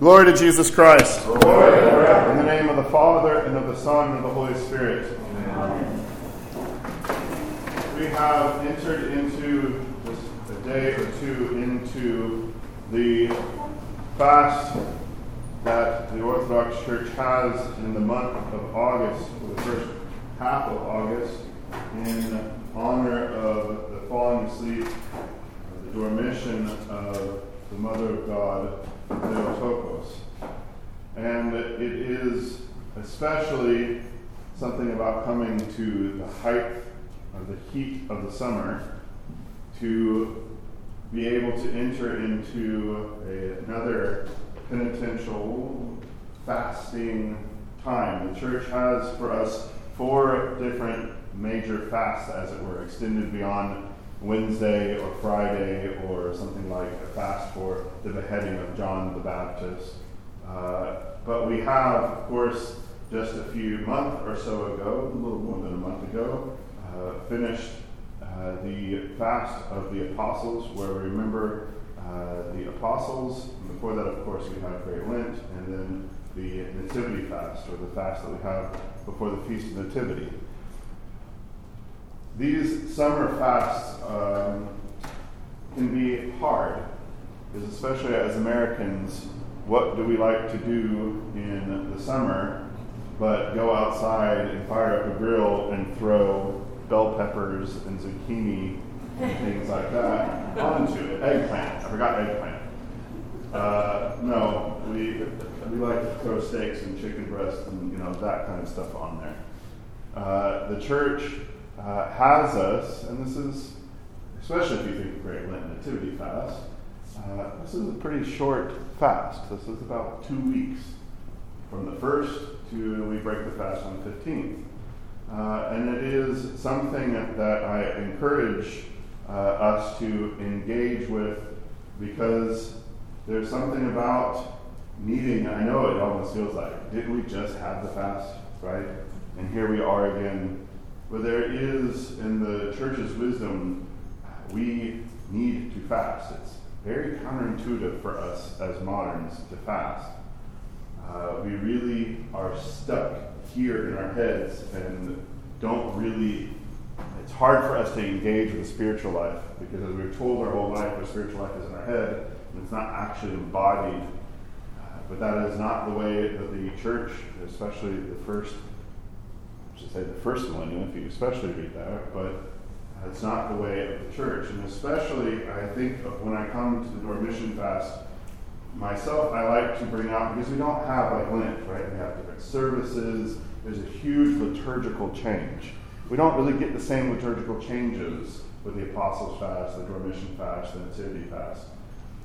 Glory to Jesus Christ. Glory. In the name of the Father, and of the Son, and of the Holy Spirit. Amen. We have entered into just a day or two into the fast that the Orthodox Church has in the month of August, the first half of August, in honor of the falling asleep, the Dormition of the Mother of God, Theotokos. And it is especially something about coming to the height of the heat of the summer to be able to enter into a, another penitential fasting time. The church has for us four different major fasts, as it were, extended beyond Wednesday or Friday or something like a fast for the beheading of John the Baptist. Uh, but we have, of course, just a few months or so ago, a little more than a month ago, uh, finished uh, the fast of the apostles, where we remember uh, the apostles. Before that, of course, we have Great Lent, and then the Nativity fast, or the fast that we have before the Feast of Nativity. These summer fasts um, can be hard, especially as Americans, what do we like to do in the summer but go outside and fire up a grill and throw bell peppers and zucchini and things like that onto it? Eggplant. I forgot eggplant. Uh, no, we, we like to throw steaks and chicken breasts and you know that kind of stuff on there. Uh, the church uh, has us, and this is, especially if you think of Great Lent Nativity fast, uh, this is a pretty short fast. This is about two weeks from the first to we break the fast on the 15th. Uh, and it is something that I encourage uh, us to engage with because there's something about needing, I know it almost feels like, didn't we just have the fast, right? And here we are again but there is, in the church's wisdom, we need to fast. It's very counterintuitive for us as moderns to fast. Uh, we really are stuck here in our heads and don't really, it's hard for us to engage with the spiritual life because as we're told our whole life, our spiritual life is in our head and it's not actually embodied. Uh, but that is not the way that the church, especially the first should say the first millennium, if you especially read that, but it's not the way of the church. And especially, I think when I come to the Dormition fast, myself, I like to bring out, because we don't have like Lent, right? We have different services, there's a huge liturgical change. We don't really get the same liturgical changes with the Apostles' fast, the Dormition fast, the Nativity fast.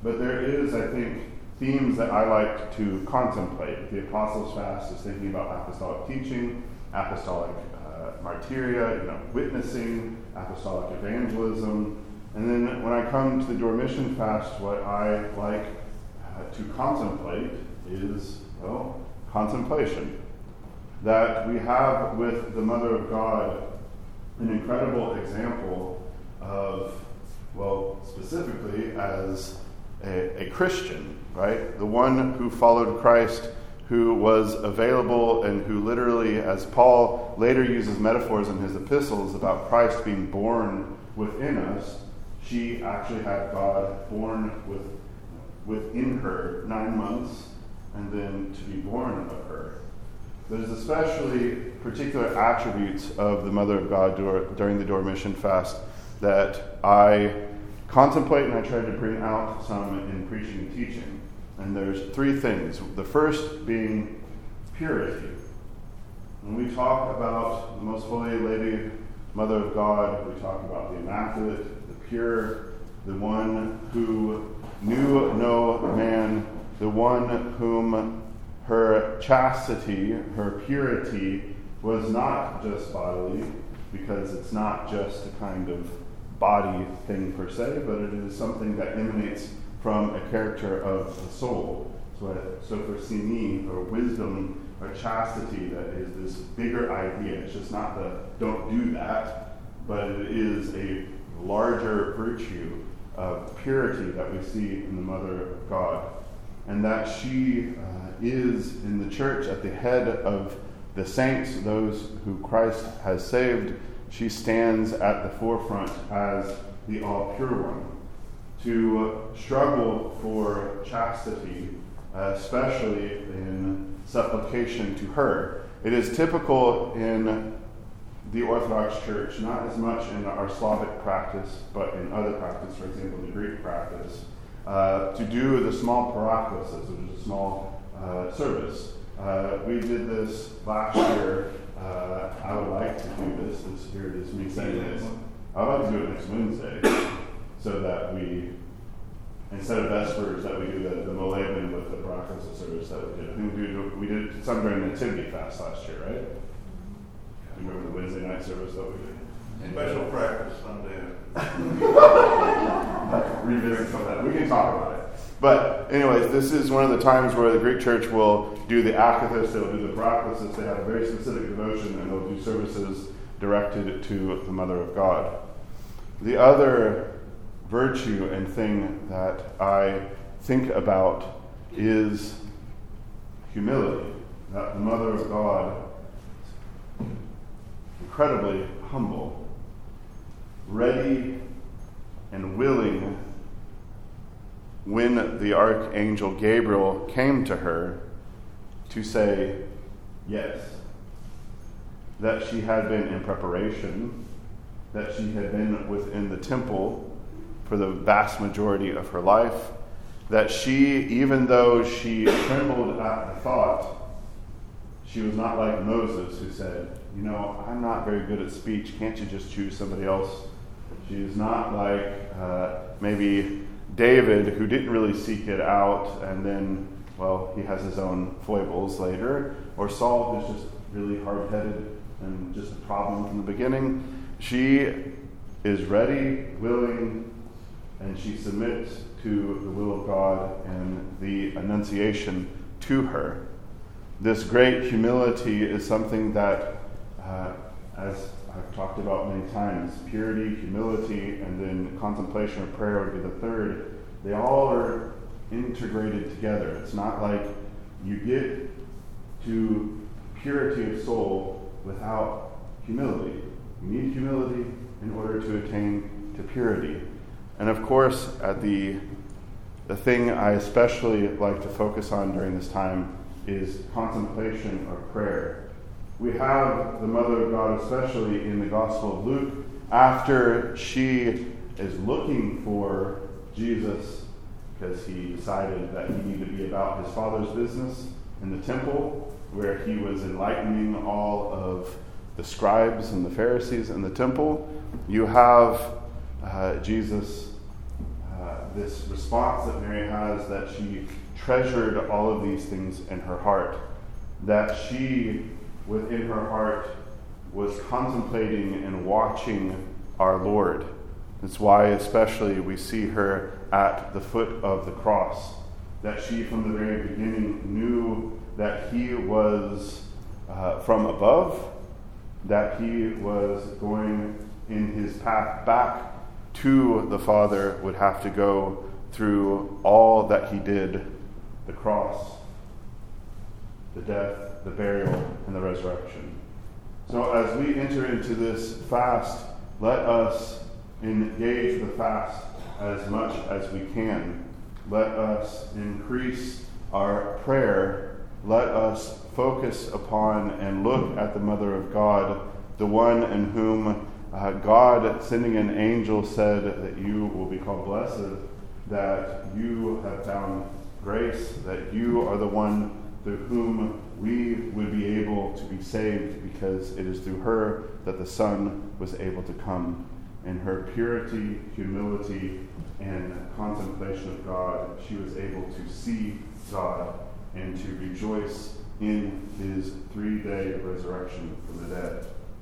But there is, I think, themes that I like to contemplate. The Apostles' fast is thinking about apostolic teaching apostolic uh, martyria, you know, witnessing, apostolic evangelism. And then when I come to the Dormition fast, what I like uh, to contemplate is, well, contemplation. That we have with the Mother of God an incredible example of, well, specifically as a, a Christian, right? The one who followed Christ who was available and who literally, as Paul later uses metaphors in his epistles about Christ being born within us, she actually had God born with, within her nine months and then to be born of her. There's especially particular attributes of the Mother of God during the Dormition fast that I contemplate and I try to bring out some in preaching and teaching. And there's three things. The first being purity. When we talk about the Most Holy Lady, Mother of God, we talk about the Immaculate, the pure, the one who knew no man, the one whom her chastity, her purity, was not just bodily, because it's not just a kind of body thing per se, but it is something that emanates from a character of the soul. So, sophrosyne, or wisdom, or chastity, that is this bigger idea. It's just not the don't do that, but it is a larger virtue of purity that we see in the Mother of God. and that she uh, is in the church at the head of the saints, those who Christ has saved. She stands at the forefront as the all pure one. To struggle for chastity, especially in supplication to her. It is typical in the Orthodox Church, not as much in our Slavic practice, but in other practice, for example, the Greek practice, uh, to do the small paraklesis, which is a small uh, service. Uh, we did this last year. Uh, I would like to do this. this here it is me saying this. I would like to do it next Wednesday, so that we, instead of Vespers, that we do the, the Moleben with the paraklesis service that we did. I think we did, we did some during the Nativity fast last year, right? You remember the Wednesday night service that we did? Special practice Sunday. Revisit some of that. We can talk about it. But, anyways, this is one of the times where the Greek church will do the akathist, they'll do the paraklesis, they have a very specific devotion, and they'll do services directed to the Mother of God. The other virtue and thing that I think about is humility. That the Mother of God incredibly humble, ready and willing when the archangel Gabriel came to her to say yes. That she had been in preparation, that she had been within the temple for the vast majority of her life, that she, even though she trembled at the thought, she was not like Moses who said, You know, I'm not very good at speech. Can't you just choose somebody else? She is not like uh, maybe David, who didn't really seek it out, and then, well, he has his own foibles later, or Saul, who's just really hard headed and just a problem from the beginning. She is ready, willing, and she submits to the will of God and the annunciation to her. This great humility is something that, uh, as I've talked about many times, purity, humility, and then contemplation or prayer would be the third. They all are integrated together. It's not like you get to purity of soul without humility. You need humility in order to attain to purity. And of course, at the the thing I especially like to focus on during this time is contemplation or prayer. We have the Mother of God, especially in the Gospel of Luke, after she is looking for Jesus because he decided that he needed to be about his father's business in the temple, where he was enlightening all of the scribes and the Pharisees in the temple. You have uh, Jesus, uh, this response that Mary has that she treasured all of these things in her heart, that she, within her heart, was contemplating and watching our Lord. That's why, especially, we see her at the foot of the cross. That she, from the very beginning, knew that he was uh, from above, that he was going in his path back to the Father, would have to go through all that he did the cross, the death, the burial, and the resurrection. So, as we enter into this fast, let us engage the fast as much as we can. Let us increase our prayer. Let us focus upon and look at the Mother of God, the one in whom uh, God, sending an angel, said that you will be called blessed, that you have found grace that you are the one through whom we would be able to be saved because it is through her that the Son was able to come. In her purity, humility, and contemplation of God, she was able to see God and to rejoice in his three day resurrection from the dead.